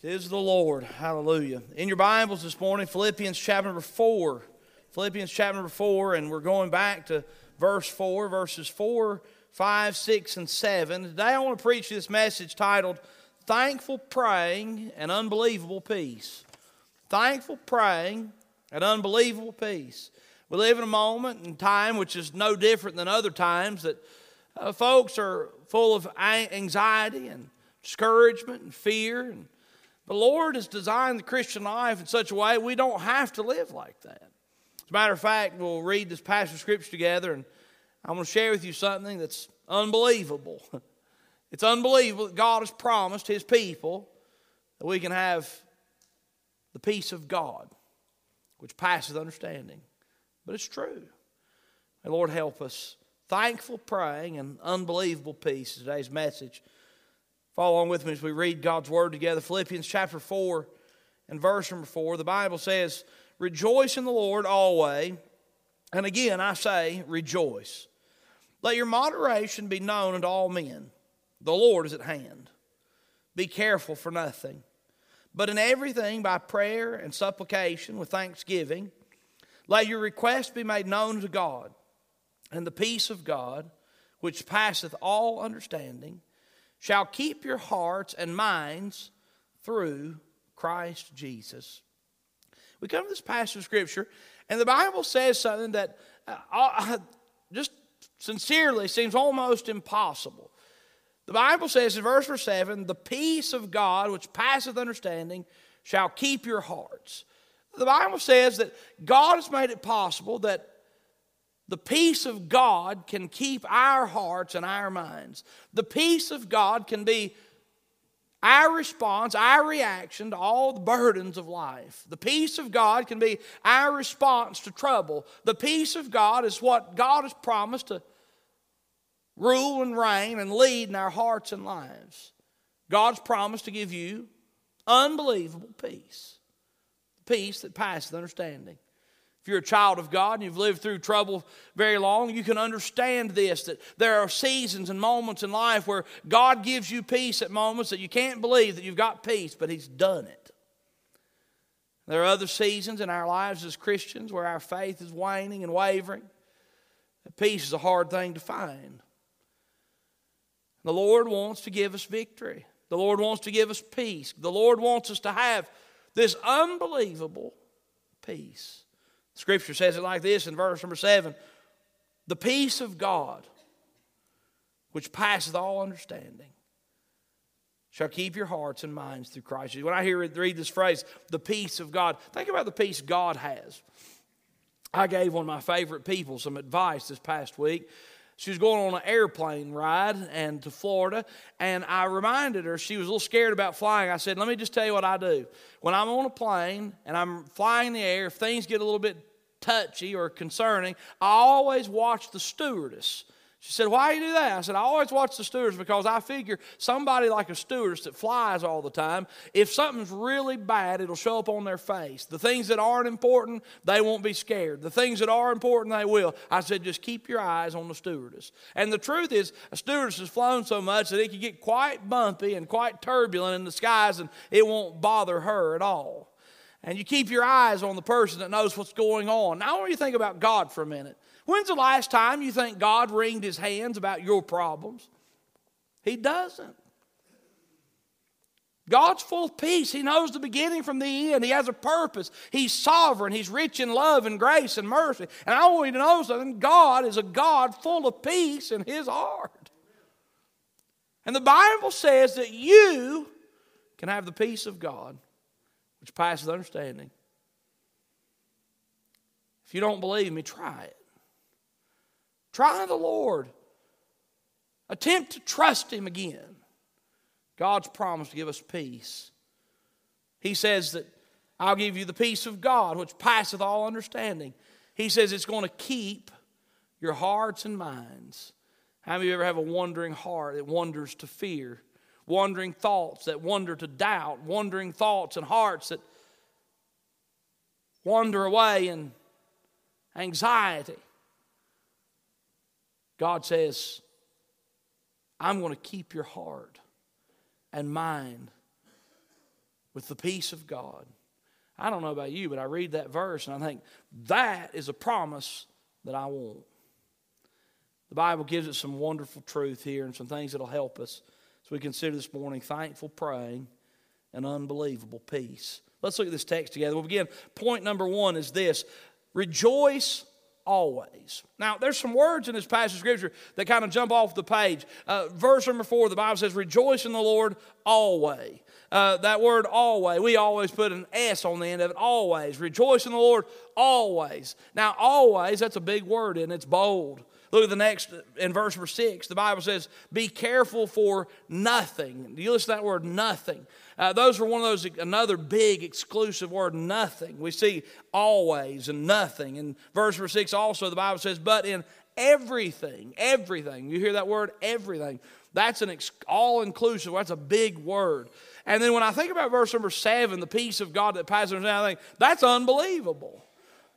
Tis the Lord. Hallelujah. In your Bibles this morning, Philippians chapter number 4. Philippians chapter number 4, and we're going back to verse 4, verses 4, 5, 6, and 7. Today I want to preach this message titled Thankful Praying and Unbelievable Peace. Thankful Praying and Unbelievable Peace. We live in a moment in time which is no different than other times that uh, folks are full of anxiety and discouragement and fear and the Lord has designed the Christian life in such a way we don't have to live like that. As a matter of fact, we'll read this passage of Scripture together, and I'm going to share with you something that's unbelievable. It's unbelievable that God has promised His people that we can have the peace of God, which passes understanding. But it's true. May Lord help us. Thankful praying and unbelievable peace is today's message. Follow along with me as we read God's Word together. Philippians chapter 4 and verse number 4. The Bible says, Rejoice in the Lord always. And again, I say, rejoice. Let your moderation be known unto all men. The Lord is at hand. Be careful for nothing, but in everything by prayer and supplication with thanksgiving, let your request be made known to God. And the peace of God, which passeth all understanding, shall keep your hearts and minds through Christ Jesus. We come to this passage of Scripture, and the Bible says something that uh, uh, just sincerely seems almost impossible. The Bible says in verse 7 the peace of God, which passeth understanding, shall keep your hearts. The Bible says that God has made it possible that the peace of God can keep our hearts and our minds. The peace of God can be our response, our reaction to all the burdens of life. The peace of God can be our response to trouble. The peace of God is what God has promised to rule and reign and lead in our hearts and lives. God's promised to give you unbelievable peace, peace that passes understanding. You're a child of God and you've lived through trouble very long, you can understand this that there are seasons and moments in life where God gives you peace at moments that you can't believe that you've got peace, but He's done it. There are other seasons in our lives as Christians where our faith is waning and wavering. Peace is a hard thing to find. The Lord wants to give us victory. The Lord wants to give us peace. The Lord wants us to have this unbelievable peace. Scripture says it like this in verse number seven The peace of God, which passeth all understanding, shall keep your hearts and minds through Christ. When I hear read this phrase, the peace of God, think about the peace God has. I gave one of my favorite people some advice this past week. She was going on an airplane ride and to Florida, and I reminded her she was a little scared about flying. I said, "Let me just tell you what I do. When I'm on a plane and I'm flying in the air, if things get a little bit touchy or concerning, I always watch the stewardess. She said, Why do you do that? I said, I always watch the stewardess because I figure somebody like a stewardess that flies all the time, if something's really bad, it'll show up on their face. The things that aren't important, they won't be scared. The things that are important, they will. I said, Just keep your eyes on the stewardess. And the truth is, a stewardess has flown so much that it can get quite bumpy and quite turbulent in the skies, and it won't bother her at all and you keep your eyes on the person that knows what's going on. Now, I want you to think about God for a minute. When's the last time you think God wringed his hands about your problems? He doesn't. God's full of peace. He knows the beginning from the end. He has a purpose. He's sovereign. He's rich in love and grace and mercy. And I want you to know something God is a God full of peace in His heart. And the Bible says that you can have the peace of God which passes understanding. If you don't believe me, try it. Try the Lord. Attempt to trust Him again. God's promised to give us peace. He says that I'll give you the peace of God, which passeth all understanding. He says it's going to keep your hearts and minds. How many of you ever have a wandering heart that wanders to fear? Wandering thoughts that wander to doubt, wandering thoughts and hearts that wander away in anxiety. God says, I'm going to keep your heart and mind with the peace of God. I don't know about you, but I read that verse and I think that is a promise that I want. The Bible gives us some wonderful truth here and some things that'll help us as we consider this morning thankful praying and unbelievable peace. Let's look at this text together. We'll begin. Point number one is this rejoice always. Now, there's some words in this passage of Scripture that kind of jump off the page. Uh, verse number four, the Bible says, Rejoice in the Lord always. Uh, that word always, we always put an S on the end of it, always. Rejoice in the Lord always. Now, always, that's a big word and it's bold. Look at the next in verse number six. The Bible says, Be careful for nothing. Do you listen to that word, nothing? Uh, those are one of those, another big exclusive word, nothing. We see always and nothing. In verse number six, also, the Bible says, But in everything, everything. You hear that word, everything. That's an ex- all inclusive, that's a big word. And then when I think about verse number seven, the peace of God that passes understanding, I think that's unbelievable.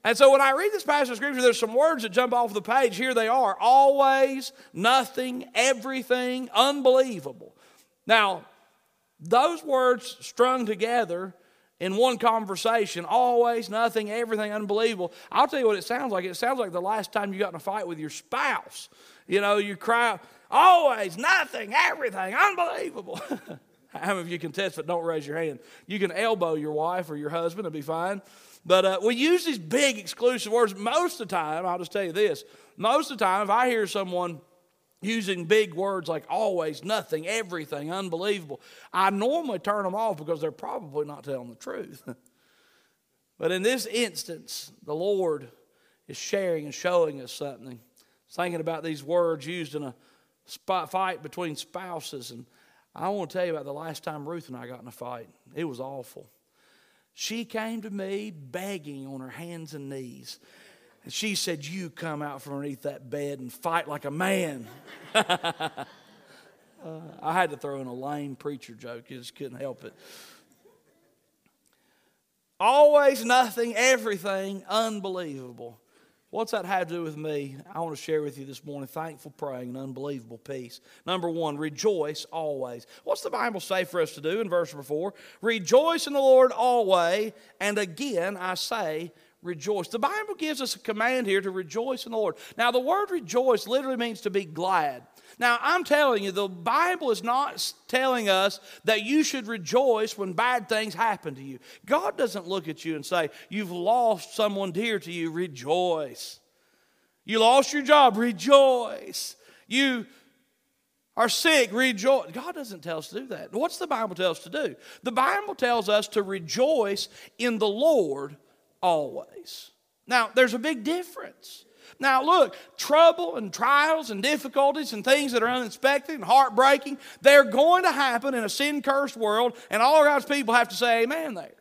And so when I read this passage of scripture, there's some words that jump off the page. Here they are always, nothing, everything, unbelievable. Now, those words strung together in one conversation, always, nothing, everything, unbelievable. I'll tell you what it sounds like. It sounds like the last time you got in a fight with your spouse. You know, you cry, always, nothing, everything, unbelievable. How many of you can test it? Don't raise your hand. You can elbow your wife or your husband, it'll be fine. But uh, we use these big exclusive words most of the time. I'll just tell you this most of the time, if I hear someone using big words like always, nothing, everything, unbelievable, I normally turn them off because they're probably not telling the truth. but in this instance, the Lord is sharing and showing us something. Thinking about these words used in a fight between spouses. And I want to tell you about the last time Ruth and I got in a fight. It was awful. She came to me begging on her hands and knees. And she said, You come out from underneath that bed and fight like a man. uh, I had to throw in a lame preacher joke, you just couldn't help it. Always nothing, everything unbelievable. What's that have to do with me? I want to share with you this morning thankful praying and unbelievable peace. Number one, rejoice always. What's the Bible say for us to do in verse number four? Rejoice in the Lord always, and again I say, rejoice. The Bible gives us a command here to rejoice in the Lord. Now, the word rejoice literally means to be glad. Now, I'm telling you, the Bible is not telling us that you should rejoice when bad things happen to you. God doesn't look at you and say, You've lost someone dear to you, rejoice. You lost your job, rejoice. You are sick, rejoice. God doesn't tell us to do that. What's the Bible tell us to do? The Bible tells us to rejoice in the Lord always. Now, there's a big difference. Now, look, trouble and trials and difficulties and things that are unexpected and heartbreaking, they're going to happen in a sin cursed world, and all God's people have to say amen there.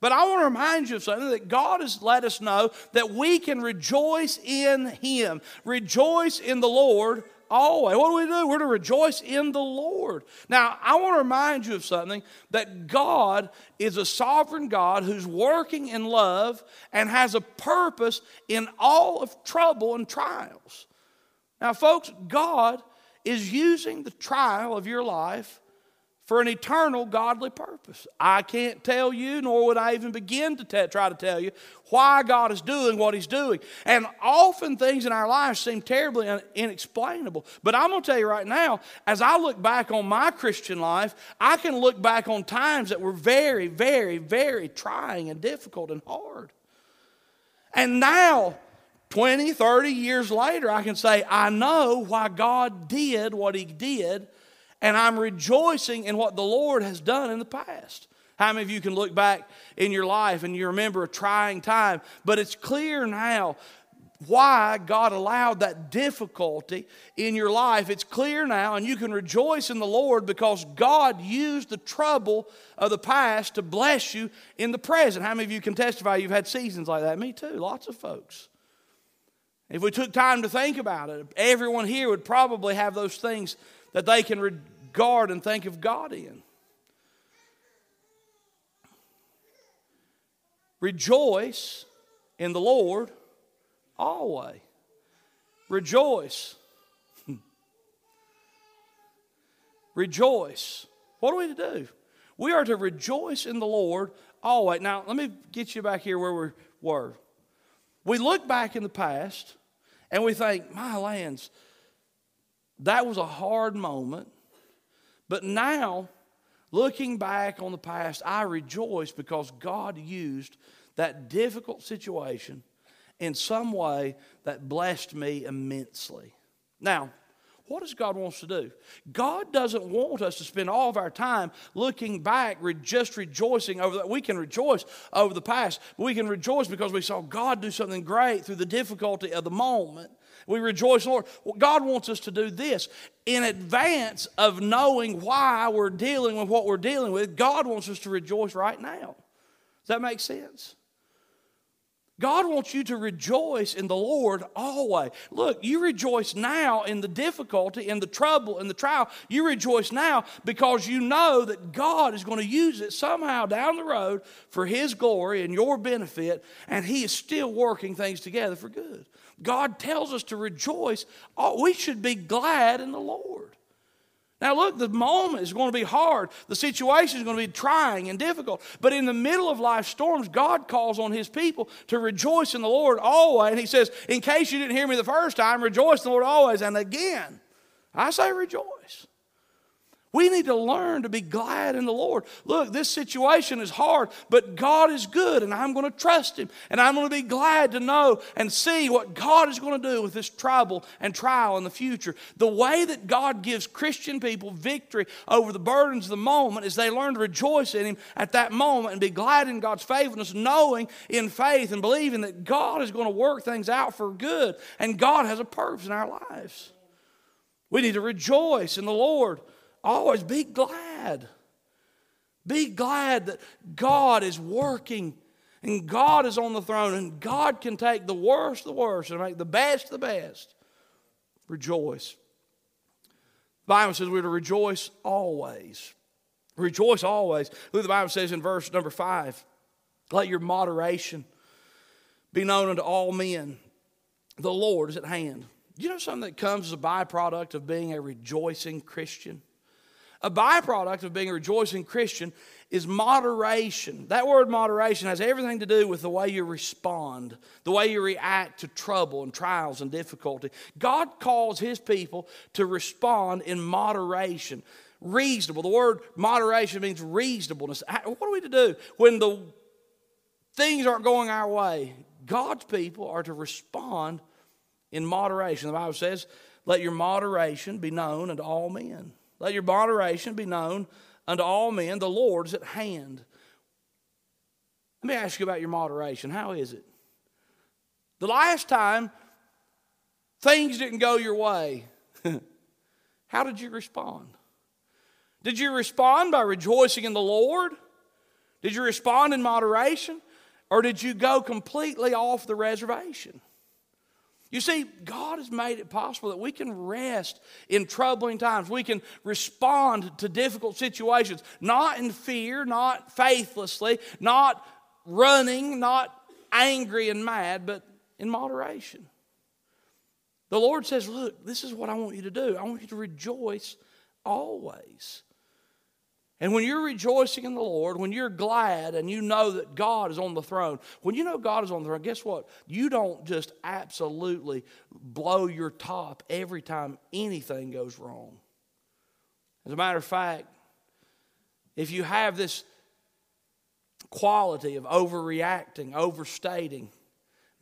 But I want to remind you of something that God has let us know that we can rejoice in Him, rejoice in the Lord always. What do we do? We're to rejoice in the Lord. Now, I want to remind you of something that God is a sovereign God who's working in love and has a purpose in all of trouble and trials. Now, folks, God is using the trial of your life for an eternal godly purpose. I can't tell you, nor would I even begin to t- try to tell you why God is doing what He's doing. And often things in our lives seem terribly un- inexplainable. But I'm going to tell you right now, as I look back on my Christian life, I can look back on times that were very, very, very trying and difficult and hard. And now, 20, 30 years later, I can say, I know why God did what He did and I'm rejoicing in what the Lord has done in the past. How many of you can look back in your life and you remember a trying time? But it's clear now why God allowed that difficulty in your life. It's clear now, and you can rejoice in the Lord because God used the trouble of the past to bless you in the present. How many of you can testify you've had seasons like that? Me too, lots of folks. If we took time to think about it, everyone here would probably have those things that they can regard and think of God in. Rejoice in the Lord always. Rejoice. Rejoice. What are we to do? We are to rejoice in the Lord always. Now, let me get you back here where we were. We look back in the past and we think, my lands, that was a hard moment. But now, looking back on the past, I rejoice because God used that difficult situation in some way that blessed me immensely. Now, what does God want us to do? God doesn't want us to spend all of our time looking back, just rejoicing over that. We can rejoice over the past. We can rejoice because we saw God do something great through the difficulty of the moment. We rejoice, Lord. Well, God wants us to do this in advance of knowing why we're dealing with what we're dealing with. God wants us to rejoice right now. Does that make sense? God wants you to rejoice in the Lord always. Look, you rejoice now in the difficulty, in the trouble, in the trial. You rejoice now because you know that God is going to use it somehow down the road for His glory and your benefit, and He is still working things together for good. God tells us to rejoice. Oh, we should be glad in the Lord. Now, look, the moment is going to be hard. The situation is going to be trying and difficult. But in the middle of life's storms, God calls on His people to rejoice in the Lord always. And He says, in case you didn't hear me the first time, rejoice in the Lord always. And again, I say rejoice. We need to learn to be glad in the Lord. Look, this situation is hard, but God is good, and I'm going to trust Him. And I'm going to be glad to know and see what God is going to do with this trouble and trial in the future. The way that God gives Christian people victory over the burdens of the moment is they learn to rejoice in Him at that moment and be glad in God's faithfulness, knowing in faith and believing that God is going to work things out for good, and God has a purpose in our lives. We need to rejoice in the Lord. Always be glad. Be glad that God is working and God is on the throne and God can take the worst the worst and make the best the best. Rejoice. The Bible says we're to rejoice always. Rejoice always. Look, the Bible says in verse number five, let your moderation be known unto all men. The Lord is at hand. You know something that comes as a byproduct of being a rejoicing Christian? A byproduct of being a rejoicing Christian is moderation. That word moderation has everything to do with the way you respond, the way you react to trouble and trials and difficulty. God calls His people to respond in moderation. Reasonable. The word moderation means reasonableness. What are we to do when the things aren't going our way? God's people are to respond in moderation. The Bible says, Let your moderation be known unto all men. Let your moderation be known unto all men. The Lord is at hand. Let me ask you about your moderation. How is it? The last time things didn't go your way, how did you respond? Did you respond by rejoicing in the Lord? Did you respond in moderation? Or did you go completely off the reservation? You see, God has made it possible that we can rest in troubling times. We can respond to difficult situations, not in fear, not faithlessly, not running, not angry and mad, but in moderation. The Lord says, Look, this is what I want you to do. I want you to rejoice always. And when you're rejoicing in the Lord, when you're glad and you know that God is on the throne, when you know God is on the throne, guess what? You don't just absolutely blow your top every time anything goes wrong. As a matter of fact, if you have this quality of overreacting, overstating,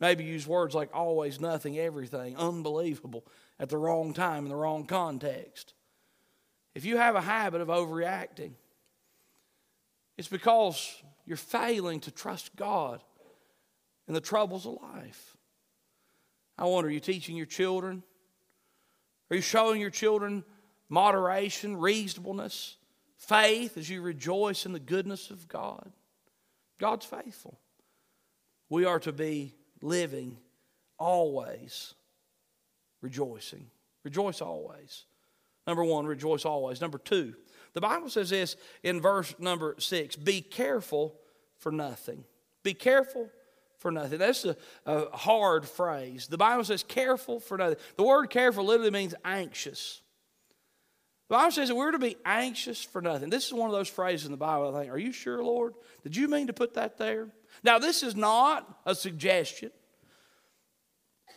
maybe use words like always, nothing, everything, unbelievable at the wrong time in the wrong context. If you have a habit of overreacting, it's because you're failing to trust God in the troubles of life. I wonder, are you teaching your children? Are you showing your children moderation, reasonableness, faith as you rejoice in the goodness of God? God's faithful. We are to be living always rejoicing. Rejoice always. Number one, rejoice always. Number two, the Bible says this in verse number six be careful for nothing. Be careful for nothing. That's a, a, hard phrase. The Bible says careful for nothing. The word careful literally means anxious. The Bible says that we're to be anxious for nothing. This is one of those phrases in the Bible I think, are you sure, Lord? Did you mean to put that there? Now, this is not a suggestion,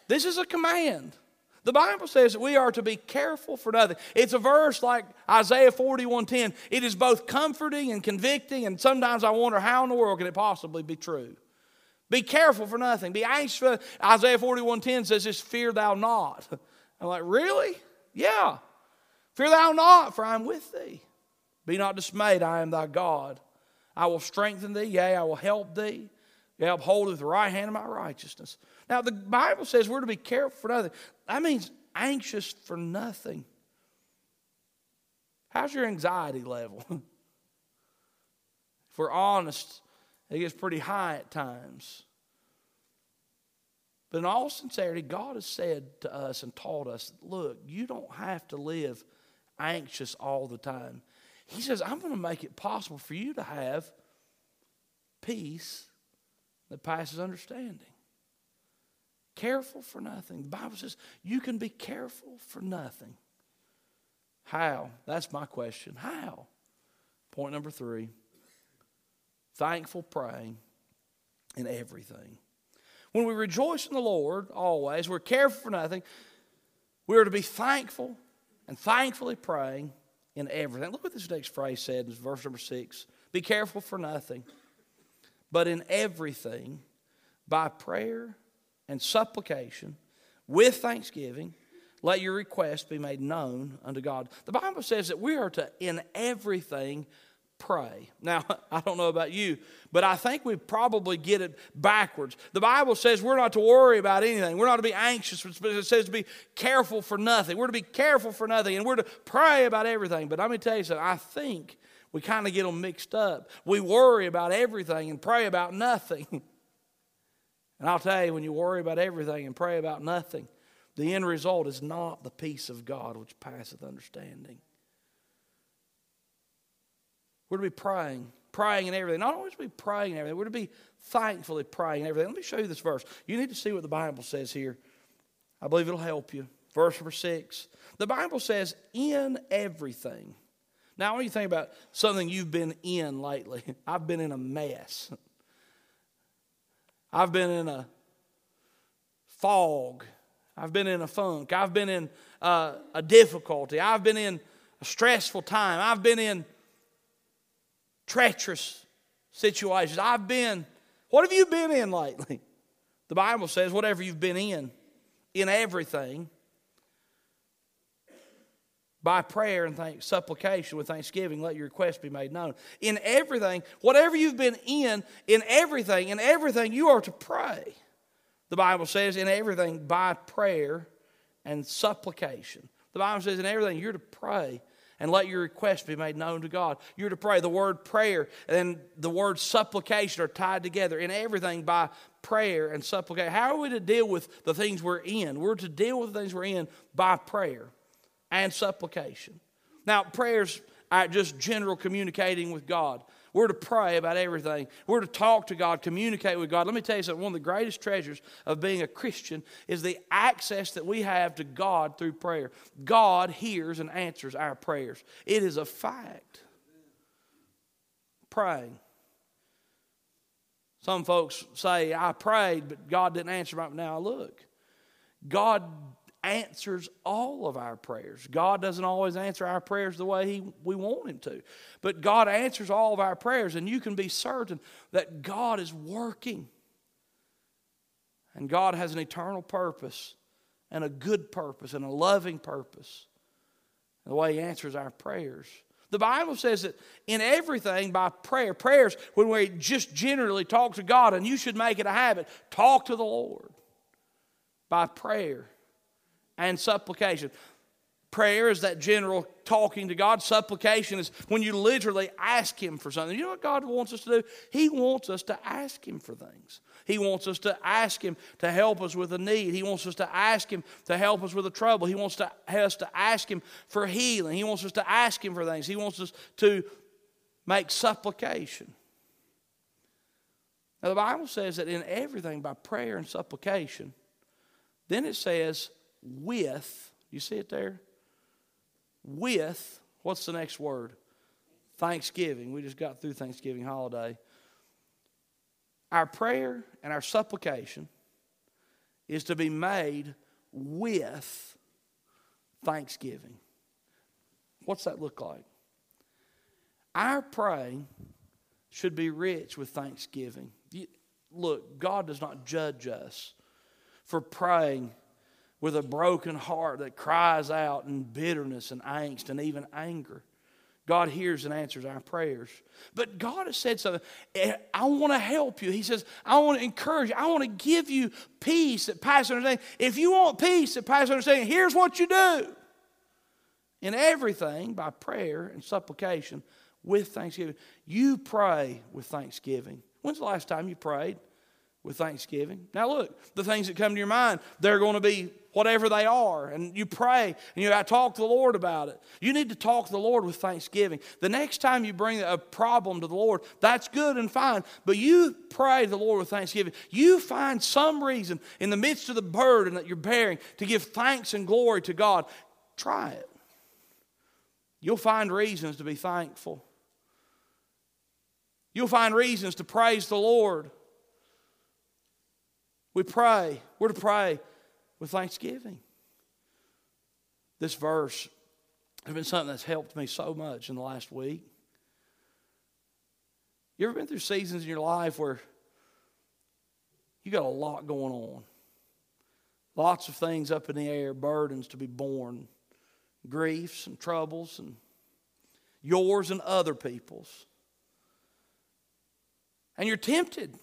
this is a command. The Bible says that we are to be careful for nothing. It's a verse like Isaiah 41:10. It is both comforting and convicting, and sometimes I wonder how in the world can it possibly be true. Be careful for nothing. Be anxious for Isaiah 41:10 says, just fear thou not. I'm like, really? Yeah. Fear thou not, for I am with thee. Be not dismayed, I am thy God. I will strengthen thee, yea, I will help thee. Yea, uphold with the right hand of my righteousness. Now, the Bible says we're to be careful for nothing. That means anxious for nothing. How's your anxiety level? if we're honest, it gets pretty high at times. But in all sincerity, God has said to us and taught us look, you don't have to live anxious all the time. He says, I'm going to make it possible for you to have peace that passes understanding. Careful for nothing. The Bible says you can be careful for nothing. How? That's my question. How? Point number three thankful praying in everything. When we rejoice in the Lord always, we're careful for nothing. We are to be thankful and thankfully praying in everything. Look what this next phrase said in verse number six Be careful for nothing, but in everything, by prayer and supplication, with thanksgiving, let your requests be made known unto God. The Bible says that we are to, in everything, pray. Now, I don't know about you, but I think we probably get it backwards. The Bible says we're not to worry about anything. We're not to be anxious, it says to be careful for nothing. We're to be careful for nothing, and we're to pray about everything. But let me tell you something. I think we kind of get them mixed up. We worry about everything and pray about nothing. and I'll tell you, when you worry about everything and pray about nothing, the end result is not the peace of God which passeth understanding. We're to be praying, praying in everything. Not always be praying in everything. We're to be thankfully praying in everything. Let me show you this verse. You need to see what the Bible says here. I believe it'll help you. Verse number six. The Bible says, in everything. Now, when you think about something you've been in lately, I've been in a mess. I've been in a fog. I've been in a funk. I've been in uh, a difficulty. I've been in a stressful time. I've been in treacherous situations. I've been, what have you been in lately? The Bible says, whatever you've been in, in everything, by prayer and thank, supplication with thanksgiving, let your request be made known. In everything, whatever you've been in, in everything, in everything, you are to pray. The Bible says, in everything, by prayer and supplication. The Bible says, in everything, you're to pray and let your request be made known to God. You're to pray. The word prayer and the word supplication are tied together in everything by prayer and supplication. How are we to deal with the things we're in? We're to deal with the things we're in by prayer and supplication. Now, prayers are just general communicating with God. We're to pray about everything. We're to talk to God, communicate with God. Let me tell you something. One of the greatest treasures of being a Christian is the access that we have to God through prayer. God hears and answers our prayers. It is a fact. Praying. Some folks say, I prayed, but God didn't answer. My. Now look, God answers all of our prayers. God doesn't always answer our prayers the way he, we want Him to, but God answers all of our prayers, and you can be certain that God is working. And God has an eternal purpose, and a good purpose, and a loving purpose, the way He answers our prayers. The Bible says that in everything by prayer, prayers, when we just generally talk to God, and you should make it a habit, talk to the Lord by prayer and supplication. Prayer is that general talking to God. Supplication is when you literally ask Him for something. You know what God wants us to do? He wants us to ask Him for things. He wants us to ask Him to help us with a need. He wants us to ask Him to help us with a trouble. He wants to, us to ask Him for healing. He wants us to ask Him for things. He wants us to make supplication. Now, the Bible says that in everything by prayer and supplication, then it says, with, you see it there? With What's the next word? Thanksgiving. We just got through Thanksgiving holiday. Our prayer and our supplication is to be made with thanksgiving. What's that look like? Our praying should be rich with thanksgiving. look, God does not judge us for praying with a broken heart that cries out in bitterness and angst and even anger. God hears and answers our prayers. But God has said something. Eh, I want to help you. He says, I want to encourage you. I want to give you peace that passes understanding. If you want peace that passes understanding, here's what you do. In everything, by prayer and supplication, with thanksgiving. You pray with thanksgiving. When's the last time you prayed? with thanksgiving. Now, look, the things that come to your mind, they're going to be whatever they are. And you pray and you talk to the Lord about it. You need to talk to the Lord with thanksgiving. The next time you bring a problem to the Lord, that's good and fine. But you pray to the Lord with thanksgiving. You find some reason in the midst of the burden that you're bearing to give thanks and glory to God. Try it. You'll find reasons to be thankful. You'll find reasons to praise the Lord. We pray. We're to pray with thanksgiving. This verse has been something that's helped me so much in the last week. You ever been through seasons in your life where you got a lot going on? Lots of things up in the air, burdens to be borne, griefs and troubles, and yours and other people's. And you're tempted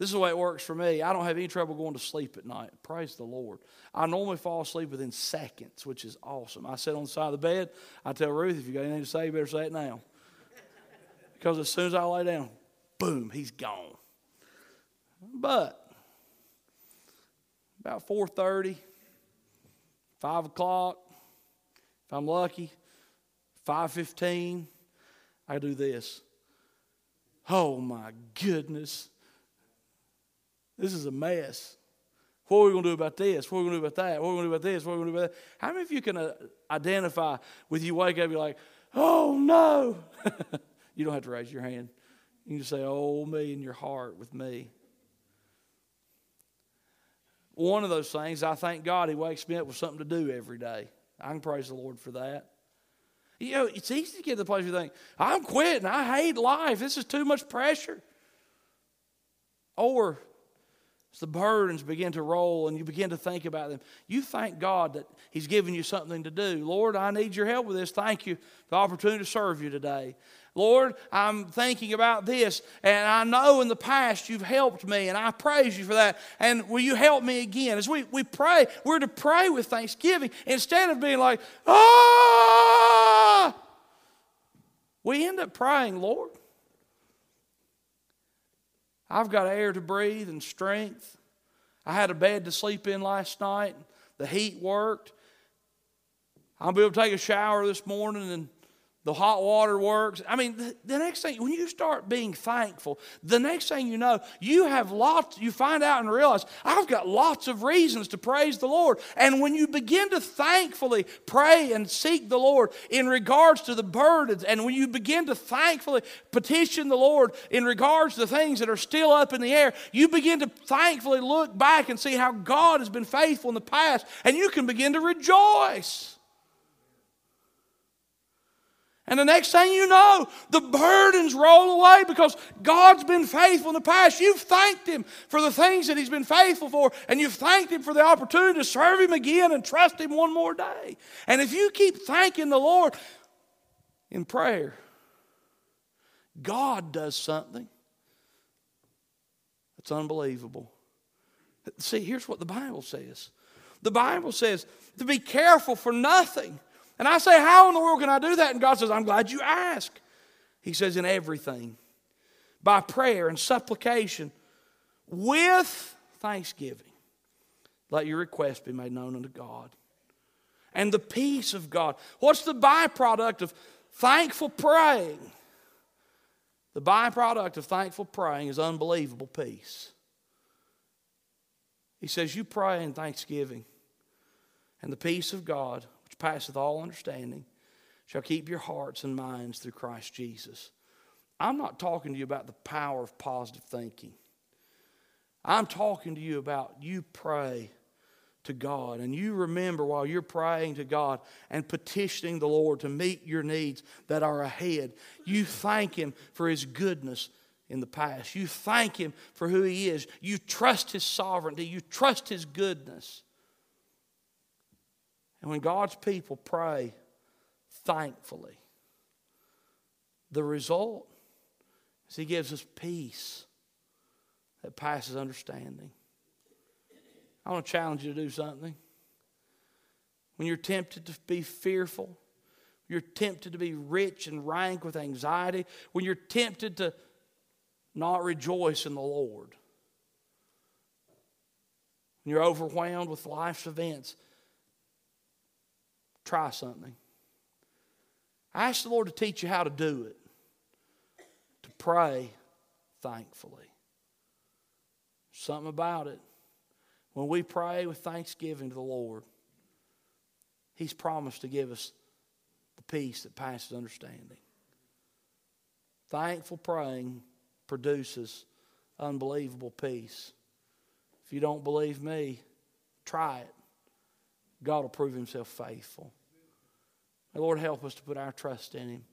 this is the way it works for me. I don't have any trouble going to sleep at night. Praise the Lord. I normally fall asleep within seconds, which is awesome. I sit on the side of the bed. I tell Ruth, if you got anything to say, you better say it now. Because as soon as I lay down, boom, he's gone. But about 4.30, 5 o'clock, if I'm lucky, 5.15, I do this. Oh my goodness. This is a mess. What are we going to do about this? What are we going to do about that? What are we going to do about this? What are we going to do about that? How many of you can uh, identify with you wake up, you're like, oh no? you don't have to raise your hand. You can just say, oh me in your heart with me. One of those things, I thank God He wakes me up with something to do every day. I can praise the Lord for that. You know, it's easy to get to the place where you think, I'm quitting. I hate life. This is too much pressure. Or as the burdens begin to roll and you begin to think about them, you thank God that He's given you something to do. Lord, I need your help with this. Thank you for the opportunity to serve you today. Lord, I'm thinking about this, and I know in the past you've helped me, and I praise you for that. And will you help me again? As we, we pray, we're to pray with thanksgiving instead of being like, ah! We end up praying, Lord, I've got air to breathe and strength. I had a bed to sleep in last night. The heat worked. I'll be able to take a shower this morning and the hot water works. I mean, the, the, next thing, when you start being thankful, the next thing you know, you have lots, you find out and realize, I've got lots of reasons to praise the Lord. And when you begin to thankfully pray and seek the Lord in regards to the burdens, and when you begin to thankfully petition the Lord in regards to things that are still up in the air, you begin to thankfully look back and see how God has been faithful in the past, and you can begin to rejoice. And the next thing you know, the burdens roll away because God's been faithful in the past. You've thanked Him for the things that He's been faithful for, and you've thanked Him for the opportunity to serve Him again and trust Him one more day. And if you keep thanking the Lord in prayer, God does something that's unbelievable. See, here's what the Bible says the Bible says to be careful for nothing and I say, How in the world can I do that? And God says, I'm glad you ask. He says, In everything, by prayer and supplication, with thanksgiving, let your request be made known unto God. And the peace of God. What's the byproduct of thankful praying? The byproduct of thankful praying is unbelievable peace. He says, You pray in thanksgiving, and the peace of God, passeth all understanding shall keep your hearts and minds through Christ Jesus. I'm not talking to you about the power of positive thinking. I'm talking to you about you pray to God and you remember while you're praying to God and petitioning the Lord to meet your needs that are ahead, you thank Him for His goodness in the past. You thank Him for who He is. You trust His sovereignty. You trust His goodness. And when God's people pray thankfully, the result is He gives us peace that passes understanding. I want to challenge you to do something. When you're tempted to be fearful, you're tempted to be rich and rank with anxiety, when you're tempted to not rejoice in the Lord, when you're overwhelmed with life's events, try something. Ask the Lord to teach you how to do it, to pray thankfully. Something about it. When we pray with thanksgiving to the Lord, He's promised to give us the peace that passes understanding. Thankful praying produces unbelievable peace. If you don't believe me, try it. God will prove Himself faithful. May Lord help us to put our trust in Him.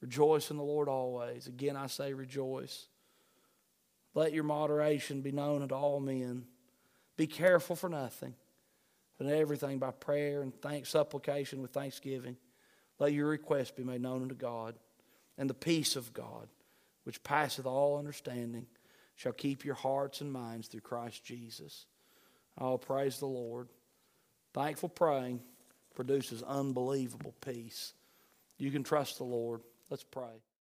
Rejoice in the Lord always. Again, I say rejoice. Let your moderation be known unto all men. Be careful for nothing, but in everything by prayer and thanks, supplication with thanksgiving. Let your requests be made known unto God, and the peace of God, which passeth all understanding, shall keep your hearts and minds through Christ Jesus. Oh, praise the Lord. Thankful praying produces unbelievable peace. You can trust the Lord. Let's pray.